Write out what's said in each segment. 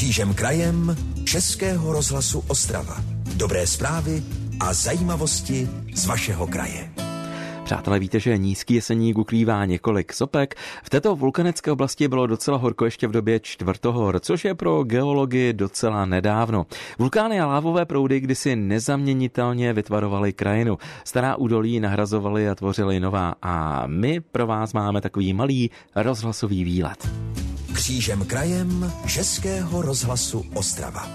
Křížem krajem Českého rozhlasu Ostrava. Dobré zprávy a zajímavosti z vašeho kraje. Přátelé, víte, že nízký jeseník ukrývá několik sopek. V této vulkanické oblasti bylo docela horko ještě v době čtvrtohor, což je pro geology docela nedávno. Vulkány a lávové proudy kdysi nezaměnitelně vytvarovaly krajinu. Stará údolí nahrazovaly a tvořily nová. A my pro vás máme takový malý rozhlasový výlet. Křížem krajem Českého rozhlasu Ostrava.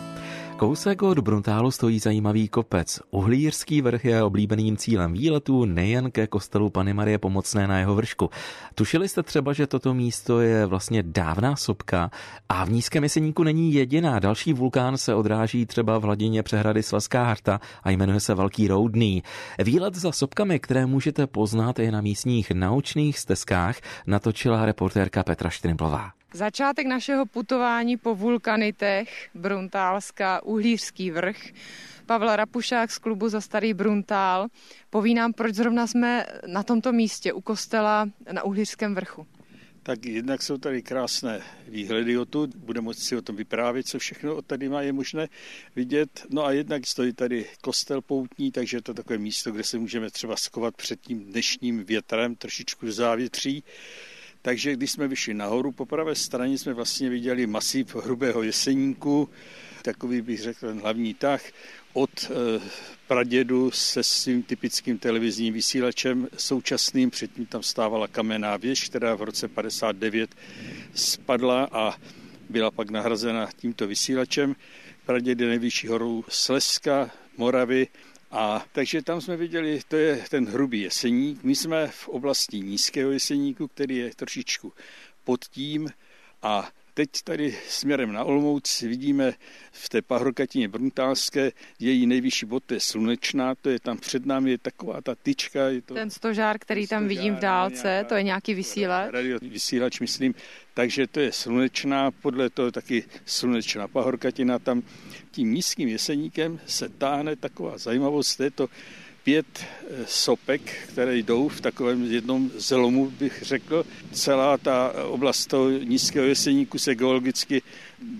Kousek od Bruntálu stojí zajímavý kopec. Uhlířský vrch je oblíbeným cílem výletu nejen ke kostelu Pany Marie Pomocné na jeho vršku. Tušili jste třeba, že toto místo je vlastně dávná sopka a v nízkém jeseníku není jediná. Další vulkán se odráží třeba v hladině přehrady Sleská harta a jmenuje se Velký Roudný. Výlet za sopkami, které můžete poznat i na místních naučných stezkách, natočila reportérka Petra Štrimplová. Začátek našeho putování po vulkanitech Bruntálska, Uhlířský vrch. Pavel Rapušák z klubu za Starý Bruntál poví nám, proč zrovna jsme na tomto místě u kostela na Uhlířském vrchu. Tak jednak jsou tady krásné výhledy o tu, bude moci si o tom vyprávět, co všechno tady má je možné vidět. No a jednak stojí tady kostel poutní, takže je to takové místo, kde se můžeme třeba skovat před tím dnešním větrem, trošičku závětří. Takže když jsme vyšli nahoru, po pravé straně jsme vlastně viděli masiv hrubého jeseníku, takový bych řekl ten hlavní tah, od e, pradědu se svým typickým televizním vysílačem současným, předtím tam stávala kamenná věž, která v roce 59 spadla a byla pak nahrazena tímto vysílačem. Praděd je nejvyšší horou Slezska, Moravy a takže tam jsme viděli, to je ten hrubý jeseník. My jsme v oblasti nízkého jeseníku, který je trošičku pod tím a Teď tady směrem na Olmouc vidíme v té pahorkatině Bruntálské její nejvyšší bod, je slunečná, to je tam před námi je taková ta tyčka. Je to, Ten stožár, který tam vidím v dálce, nějaká, to je nějaký vysílač? Radio vysílač, myslím. Takže to je slunečná, podle toho taky slunečná pahorkatina. Tam tím nízkým jeseníkem se táhne taková zajímavost, je to pět eh, sopek, které jdou v takovém jednom zlomu, bych řekl. Celá ta oblast toho nízkého jeseníku se geologicky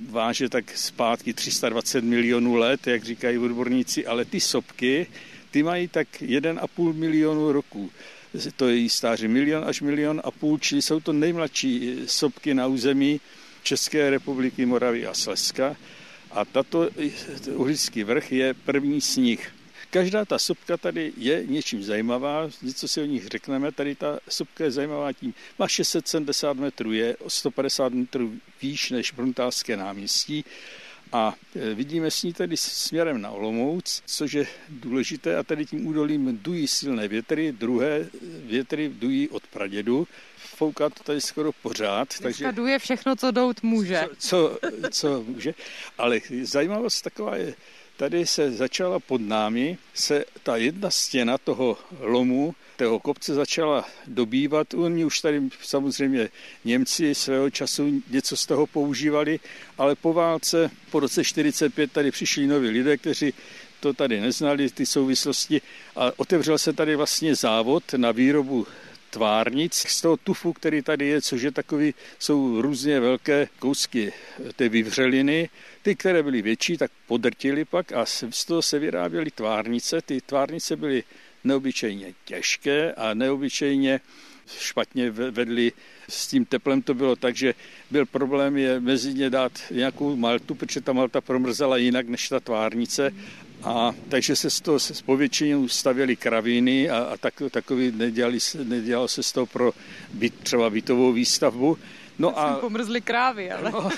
váže tak zpátky 320 milionů let, jak říkají odborníci, ale ty sopky, ty mají tak 1,5 milionu roků. To je stáří milion až milion a půl, čili jsou to nejmladší sopky na území České republiky, Moravy a Slezska. A tato uhlický vrch je první z nich. Každá ta sopka tady je něčím zajímavá, něco si o nich řekneme. Tady ta sopka je zajímavá tím, má 670 metrů, je o 150 metrů výš než Bruntálské náměstí a e, vidíme s ní tady směrem na Olomouc, což je důležité a tady tím údolím dují silné větry, druhé větry dují od pradědu, fouká to tady skoro pořád. Dneska takže duje všechno, co dout může. Co, co, co může, ale zajímavost taková je, Tady se začala pod námi, se ta jedna stěna toho lomu, toho kopce začala dobývat. Oni už tady samozřejmě Němci svého času něco z toho používali, ale po válce, po roce 45 tady přišli noví lidé, kteří to tady neznali, ty souvislosti a otevřel se tady vlastně závod na výrobu tvárnic z toho tufu, který tady je, což je takový, jsou různě velké kousky té vyvřeliny. Ty, které byly větší, tak podrtili pak a z toho se vyráběly tvárnice. Ty tvárnice byly neobyčejně těžké a neobyčejně špatně vedli. S tím teplem to bylo tak, že byl problém je mezi ně dát nějakou maltu, protože ta malta promrzela jinak než ta tvárnice a takže se z toho s povětšinou stavěly kravíny a, a tak, takový nedělali, nedělalo se z toho pro byt, třeba bytovou výstavbu. No a pomrzly krávy, ale... No,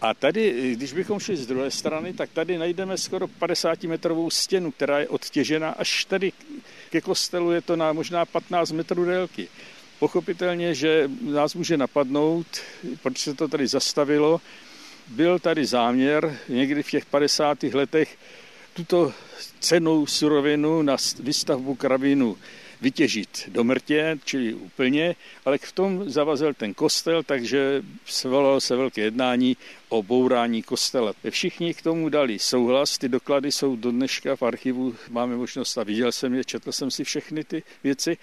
a tady, když bychom šli z druhé strany, tak tady najdeme skoro 50 metrovou stěnu, která je odtěžena až tady ke kostelu je to na možná 15 metrů délky. Pochopitelně, že nás může napadnout, proč se to tady zastavilo. Byl tady záměr někdy v těch 50. letech tuto cenou surovinu na výstavbu kravínu vytěžit do mrtě, čili úplně, ale k tomu zavazel ten kostel, takže svolalo se velké jednání o bourání kostela. Všichni k tomu dali souhlas, ty doklady jsou do dneška v archivu, máme možnost a viděl jsem je, četl jsem si všechny ty věci.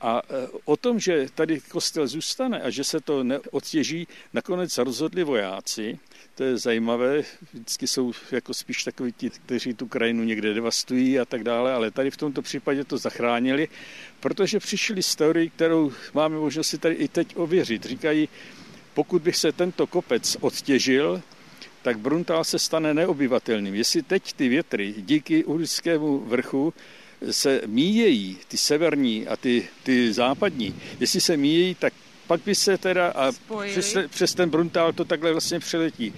A e, o tom, že tady kostel zůstane a že se to neodtěží, nakonec rozhodli vojáci. To je zajímavé, vždycky jsou jako spíš takoví ti, kteří tu krajinu někde devastují a tak dále, ale tady v tomto případě to zachránili, protože přišli s teorií, kterou máme možnost si tady i teď ověřit. Říkají, pokud by se tento kopec odtěžil, tak Bruntál se stane neobyvatelným. Jestli teď ty větry díky uhlickému vrchu se míjejí, ty severní a ty, ty západní, jestli se míjejí, tak pak by se teda a přes, přes ten Bruntál to takhle vlastně přeletí.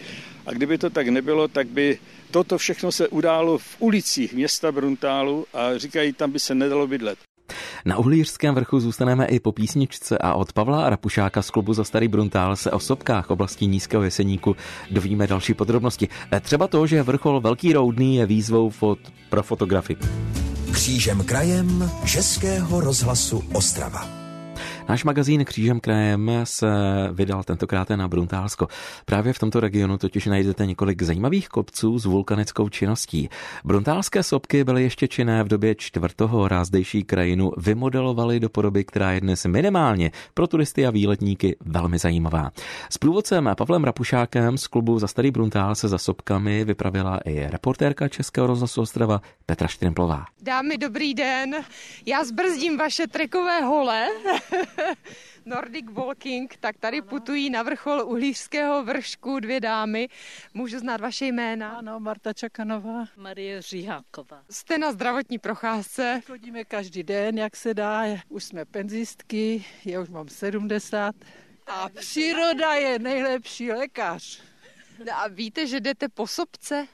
A kdyby to tak nebylo, tak by toto všechno se událo v ulicích města Bruntálu a říkají, tam by se nedalo bydlet. Na Uhlířském vrchu zůstaneme i po písničce a od Pavla Rapušáka z klubu za Starý Bruntál se o sopkách oblasti Nízkého jeseníku dovíme další podrobnosti. E, třeba to, že vrchol Velký Roudný je výzvou fot pro fotografii. Křížem krajem Českého rozhlasu Ostrava. Náš magazín Křížem krajem se vydal tentokrát na Bruntálsko. Právě v tomto regionu totiž najdete několik zajímavých kopců s vulkanickou činností. Bruntálské sopky byly ještě činné v době čtvrtého rázdejší krajinu vymodelovali do podoby, která je dnes minimálně pro turisty a výletníky velmi zajímavá. S průvodcem Pavlem Rapušákem z klubu za Starý Bruntál se za sopkami vypravila i reportérka Českého rozhlasu Ostrava Petra Štrimplová. Dámy, dobrý den. Já zbrzdím vaše trekové hole. Nordic Walking, tak tady putují na vrchol Uhlířského vršku dvě dámy. Můžu znát vaše jména? Ano, Marta Čakanová. Marie Říháková. Jste na zdravotní procházce? Chodíme každý den, jak se dá. Už jsme penzistky, já už mám 70. A příroda je nejlepší lékař. No a víte, že jdete po sobce?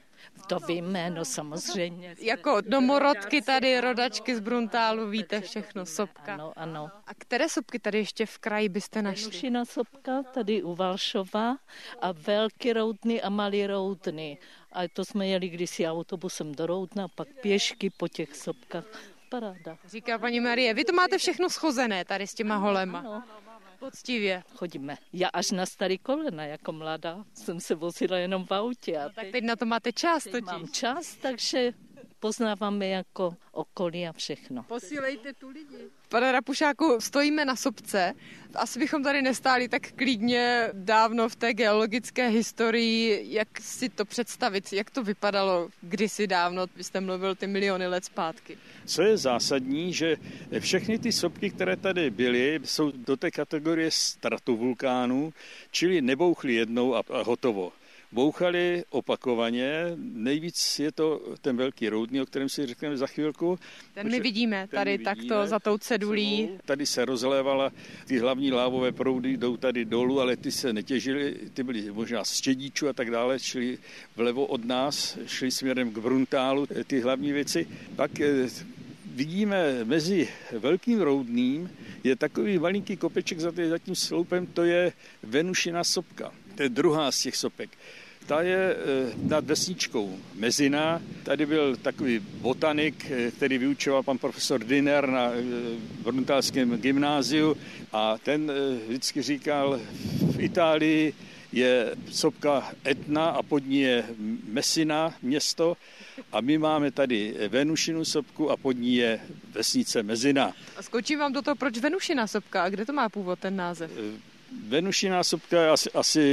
To víme, no samozřejmě. Jako domorodky tady, rodačky z Bruntálu, víte všechno, sopka. Ano, ano. A které sopky tady ještě v kraji byste našli? Venušina sopka tady u Valšova a velký roudny a malý roudny. A to jsme jeli kdysi autobusem do Roudna, pak pěšky po těch sopkách. Paráda. Říká paní Marie, vy to máte všechno schozené tady s těma holema. Ano. Poctivě. Chodíme. Já až na starý kolena, jako mladá, jsem se vozila jenom v autě. A no, tak teď na to máte čas teď totiž. mám čas, takže poznáváme jako okolí a všechno. Posílejte tu lidi. Pane Rapušáku, stojíme na sobce. Asi bychom tady nestáli tak klidně dávno v té geologické historii. Jak si to představit? Jak to vypadalo kdysi dávno? Vy jste mluvil ty miliony let zpátky. Co je zásadní, že všechny ty sopky, které tady byly, jsou do té kategorie stratovulkánů, čili nebouchly jednou a hotovo bouchali opakovaně. Nejvíc je to ten velký roudný, o kterém si řekneme za chvilku. Ten my vidíme tady my vidíme, takto za tou cedulí. Tady se rozlévala, ty hlavní lávové proudy jdou tady dolů, ale ty se netěžily, ty byly možná z Čedíču a tak dále, šli vlevo od nás, šli směrem k Bruntálu, ty hlavní věci. Pak eh, vidíme mezi velkým roudným je takový malinký kopeček za tím sloupem, to je Venušina sopka. To je druhá z těch sopek. Ta je eh, nad vesničkou Mezina. Tady byl takový botanik, eh, který vyučoval pan profesor Diner na eh, Bruntalském gymnáziu a ten vždycky říkal, v Itálii je sopka Etna a pod ní je Messina město a my máme tady Venušinu sopku a pod ní je vesnice Mezina. A skočím vám do toho, proč Venušina sopka a kde to má původ ten název? Venušiná sopka je asi, asi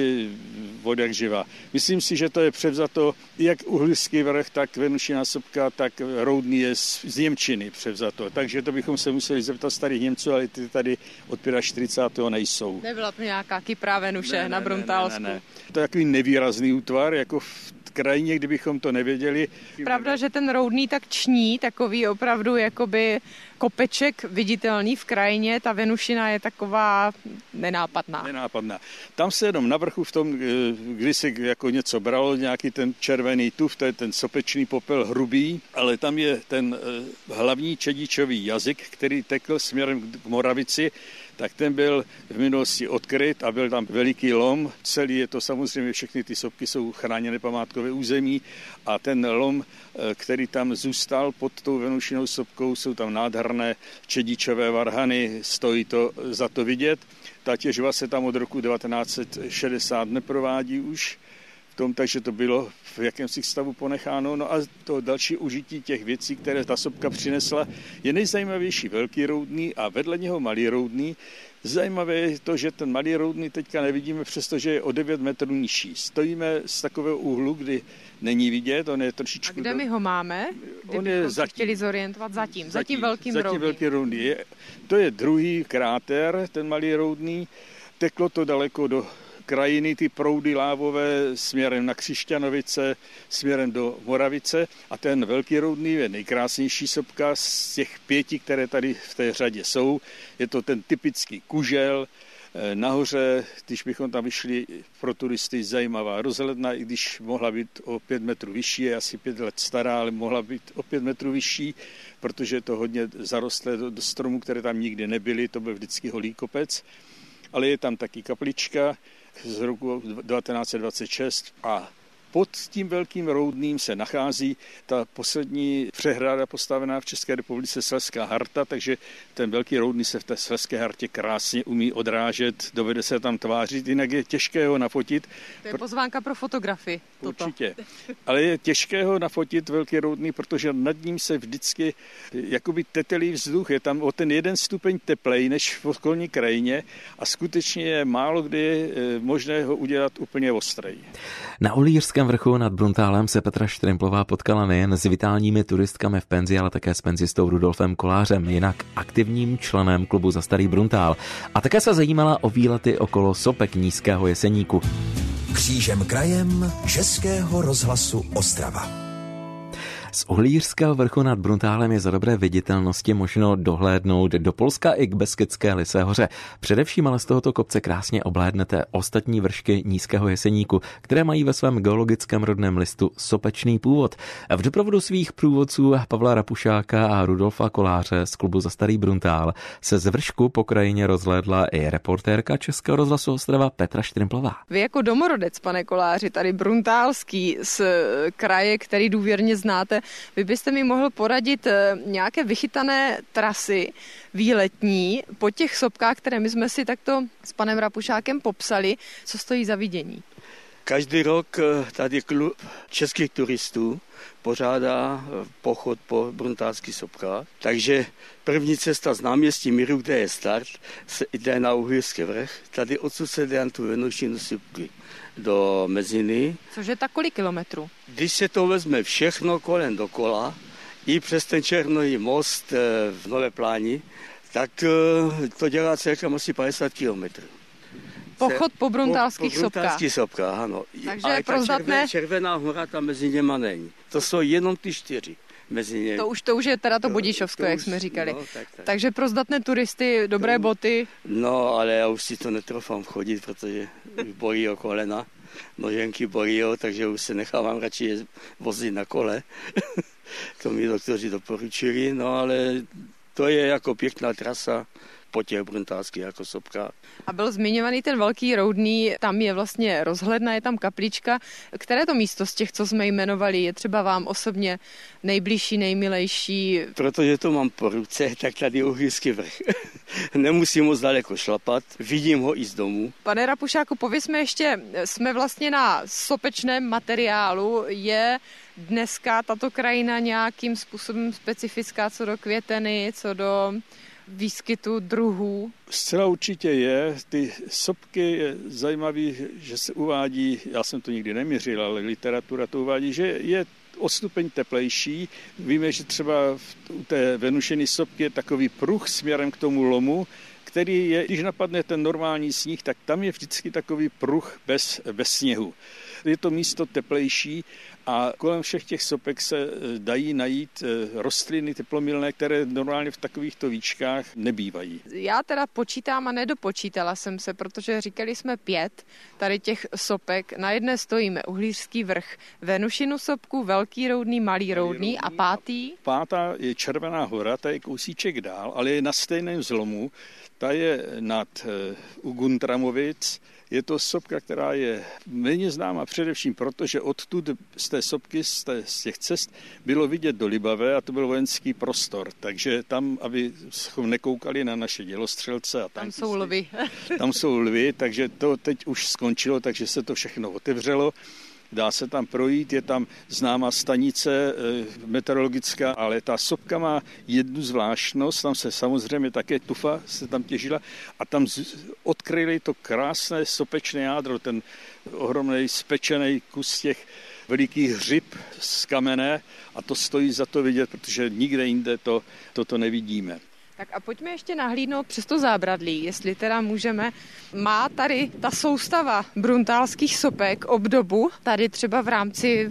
vodak živa. Myslím si, že to je převzato jak uhlířský vrch, tak Venušiná sopka, tak Roudný je z, z Němčiny převzato. Takže to bychom se museli zeptat starých Němců, ale ty tady od 45. nejsou. Nebyla to nějaká kyprá Venuše ne, na Bruntálsku. Ne, ne, ne, ne. To je takový nevýrazný útvar, jako v krajině, kdybychom to nevěděli. Pravda, že ten roudný tak ční, takový opravdu jakoby kopeček viditelný v krajině, ta Venušina je taková nenápadná. Nenápadná. Tam se jenom na vrchu v tom, eh, když se jako něco bralo, nějaký ten červený tuf, to je ten sopečný popel hrubý, ale tam je ten eh, hlavní čedičový jazyk, který tekl směrem k Moravici, tak ten byl v minulosti odkryt a byl tam veliký lom. Celý je to samozřejmě, všechny ty sopky jsou chráněné památkové území a ten lom, eh, který tam zůstal pod tou Venušinou sopkou, jsou tam nádherné čedičové varhany, stojí to za to vidět. Ta těžba se tam od roku 1960 neprovádí už tom, takže to bylo v jakémsi stavu ponecháno. No a to další užití těch věcí, které ta sopka přinesla, je nejzajímavější velký roudný a vedle něho malý roudný. Zajímavé je to, že ten malý roudný teďka nevidíme, přestože je o 9 metrů nižší. Stojíme z takového úhlu, kdy není vidět, on je trošičku... A kde my ho máme? On je zatím. chtěli zorientovat zatím, zatím, zatím velkým zatím roudným. velký roudný. Je, to je druhý kráter, ten malý roudný. Teklo to daleko do krajiny, ty proudy lávové směrem na Křišťanovice, směrem do Moravice a ten velký roudný je nejkrásnější sopka z těch pěti, které tady v té řadě jsou. Je to ten typický kužel, eh, Nahoře, když bychom tam vyšli pro turisty, zajímavá rozhledna, i když mohla být o pět metrů vyšší, je asi pět let stará, ale mohla být o pět metrů vyšší, protože je to hodně zarostlé do, do stromů, které tam nikdy nebyly, to byl vždycky holý kopec. Ale je tam taky kaplička, z roku 1926 a pod tím velkým roudným se nachází ta poslední přehrada postavená v České republice Sleská harta, takže ten velký roudný se v té Sleské hartě krásně umí odrážet, dovede se tam tvářit, jinak je těžké ho nafotit. To je pozvánka pro fotografii. Toto. Určitě. Ale je těžké ho nafotit velký roudný, protože nad ním se vždycky jakoby tetelý vzduch. Je tam o ten jeden stupeň teplej než v okolní krajině a skutečně je málo kdy eh, možné ho udělat úplně ostrej. Na Olířském vrchu nad Bruntálem se Petra Štrimplová potkala nejen s vitálními turistkami v penzi, ale také s penzistou Rudolfem Kolářem, jinak aktivním členem klubu za Starý Bruntál. A také se zajímala o výlety okolo sopek Nízkého jeseníku. Křížem krajem Českého rozhlasu Ostrava. Z Uhlířského vrchu nad Bruntálem je za dobré viditelnosti možno dohlédnout do Polska i k Beskidské Lisé hoře. Především ale z tohoto kopce krásně oblédnete ostatní vršky nízkého jeseníku, které mají ve svém geologickém rodném listu sopečný původ. V doprovodu svých průvodců Pavla Rapušáka a Rudolfa Koláře z klubu za Starý Bruntál se z vršku po krajině rozhlédla i reportérka Českého rozhlasu Ostrava Petra Štrimplová. Vy jako domorodec, pane Koláři, tady Bruntálský z kraje, který důvěrně znáte, vy byste mi mohl poradit eh, nějaké vychytané trasy výletní po těch sopkách, které my jsme si takto s panem Rapušákem popsali, co stojí za vidění? Každý rok eh, tady klub českých turistů pořádá eh, pochod po Bruntálských sopkách. Takže první cesta z náměstí Míru, kde je start, se jde na Uhyrský vrch. Tady odsud se jde na tu Venušinu sopky do Meziny. Což je tak kolik kilometrů? Když se to vezme všechno kolem dokola, i přes ten Černový most eh, v Nové pláni, tak eh, to dělá celkem asi 50 kilometrů. Pochod po bruntálských po, po bruntálských sopkách. ano. Takže je prozdatné... Červená hora tam mezi něma není. To jsou jenom ty čtyři mezi ně. To už, to už je teda to, Budišovsko, to jak už, jsme říkali. No, tak, tak. Takže pro zdatné turisty dobré to, boty. No, ale já už si to netrofám chodit, protože bojí o kolena. Noženky bojí, takže už se nechávám radši vozit na kole. to mi doktoři doporučili, no ale to je jako pěkná trasa po těch bruntálských jako sopkách. A byl zmiňovaný ten velký roudný, tam je vlastně rozhledna, je tam kaplička. Které to místo z těch, co jsme jmenovali, je třeba vám osobně nejbližší, nejmilejší? Protože to mám po ruce, tak tady je Uhryský vrch. Nemusím moc daleko šlapat, vidím ho i z domu. Pane Rapušáku, pověsme ještě, jsme vlastně na sopečném materiálu, je dneska tato krajina nějakým způsobem specifická co do květeny, co do výskytu druhů? Zcela určitě je. Ty sopky je zajímavý, že se uvádí, já jsem to nikdy neměřil, ale literatura to uvádí, že je o stupeň teplejší. Víme, že třeba u té venušeny sopky je takový pruh směrem k tomu lomu, který je, když napadne ten normální sníh, tak tam je vždycky takový pruh bez, bez sněhu. Je to místo teplejší a kolem všech těch sopek se eh, dají najít eh, rostliny teplomilné, které normálně v takovýchto výčkách nebývají. Já teda počítám a nedopočítala jsem se, protože říkali jsme pět tady těch sopek. Na jedné stojíme Uhlířský vrch, Venušinu sopku, Velký roudný, Malý roudný a pátý? Pátá je Červená hora, ta je kousíček dál, ale je na stejném zlomu. Ta je nad uh, Uguntramovic, je to sopka, která je méně známa především proto, že odtud z té sopky, z, té, z těch cest bylo vidět do Libavé a to byl vojenský prostor. Takže tam, aby nekoukali na naše dělostřelce. A tam, tam jsou lvy. tam jsou lvy, takže to teď už skončilo, takže se to všechno otevřelo. Dá se tam projít, je tam známá stanice eh, meteorologická, ale ta sopka má jednu zvláštnost, tam se samozřejmě také tufa se tam těžila a tam odkryli to krásné sopečné jádro, ten ohromný spečený kus těch veliký hřib z kamene a to stojí za to vidět, protože nikde jinde to, toto nevidíme. Tak a pojďme ještě nahlídnout přes to zábradlí, jestli teda můžeme. Má tady ta soustava bruntálských sopek obdobu, tady třeba v rámci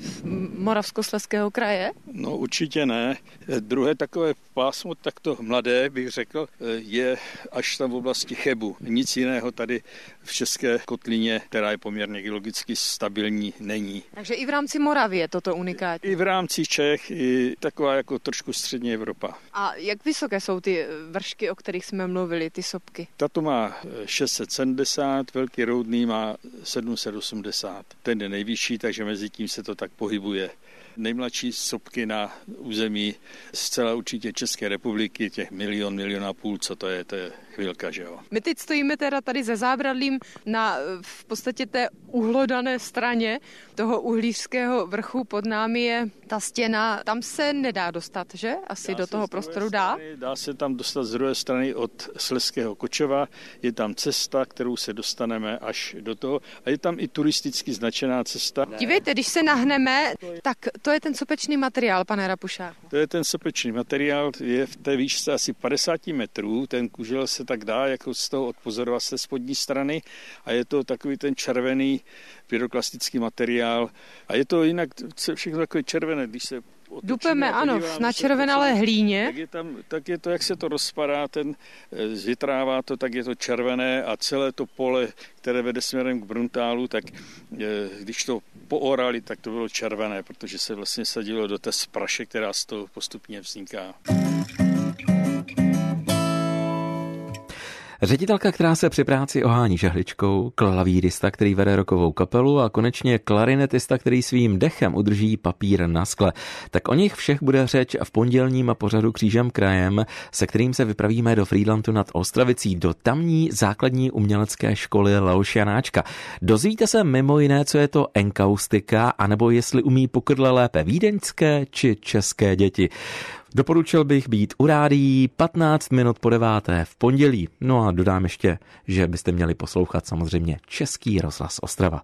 Moravskosleského kraje? No určitě ne. Druhé takové pásmo takto mladé, bych řekl, je až tam v oblasti Chebu. Nic jiného tady v České kotlině, která je poměrně geologicky stabilní, není. Takže i v rámci Moravy je toto unikátní? I v rámci Čech, i taková jako trošku střední Evropa. A jak vysoké jsou ty vršky, o kterých jsme mluvili, ty sopky? Tato má 670, velký roudný má 780. Ten je nejvyšší, takže mezi tím se to tak pohybuje nejmladší sopky na území zcela určitě České republiky, těch milion, milion a půl, co to je, to je chvilka, že jo. My teď stojíme teda tady ze zábradlím na v podstatě té uhlodané straně toho uhlířského vrchu. Pod námi je ta stěna, tam se nedá dostat, že? Asi dá do toho prostoru dá? Strany, dá se tam dostat z druhé strany od Sleského Kočova. Je tam cesta, kterou se dostaneme až do toho. A je tam i turisticky značená cesta. Dívejte, když se nahneme, tak to je ten sopečný materiál, pane Rapušá. To je ten sopečný materiál, je v té výšce asi 50 metrů. Ten kužel se tak dá jako z toho odpozorovat té spodní strany a je to takový ten červený pyroklastický materiál. A je to jinak všechno takové červené, když se Dupeme, ano, na červenalé hlíně. Tak je, tam, tak je to, jak se to rozpadá, ten eh, zvětrává to, tak je to červené a celé to pole, které vede směrem k Bruntálu, tak eh, když to poorali, tak to bylo červené, protože se vlastně sadilo do té spraše, která z toho postupně vzniká. Ředitelka, která se při práci ohání žehličkou, klavírista, který vede rokovou kapelu a konečně klarinetista, který svým dechem udrží papír na skle. Tak o nich všech bude řeč v pondělním pořadu Křížem krajem, se kterým se vypravíme do Friedlandu nad Ostravicí, do tamní základní umělecké školy Leoš Janáčka. Dozvíte se mimo jiné, co je to enkaustika, anebo jestli umí pokrdle lépe vídeňské či české děti. Doporučil bych být u rádií 15 minut po deváté v pondělí. No a dodám ještě, že byste měli poslouchat samozřejmě Český rozhlas Ostrava.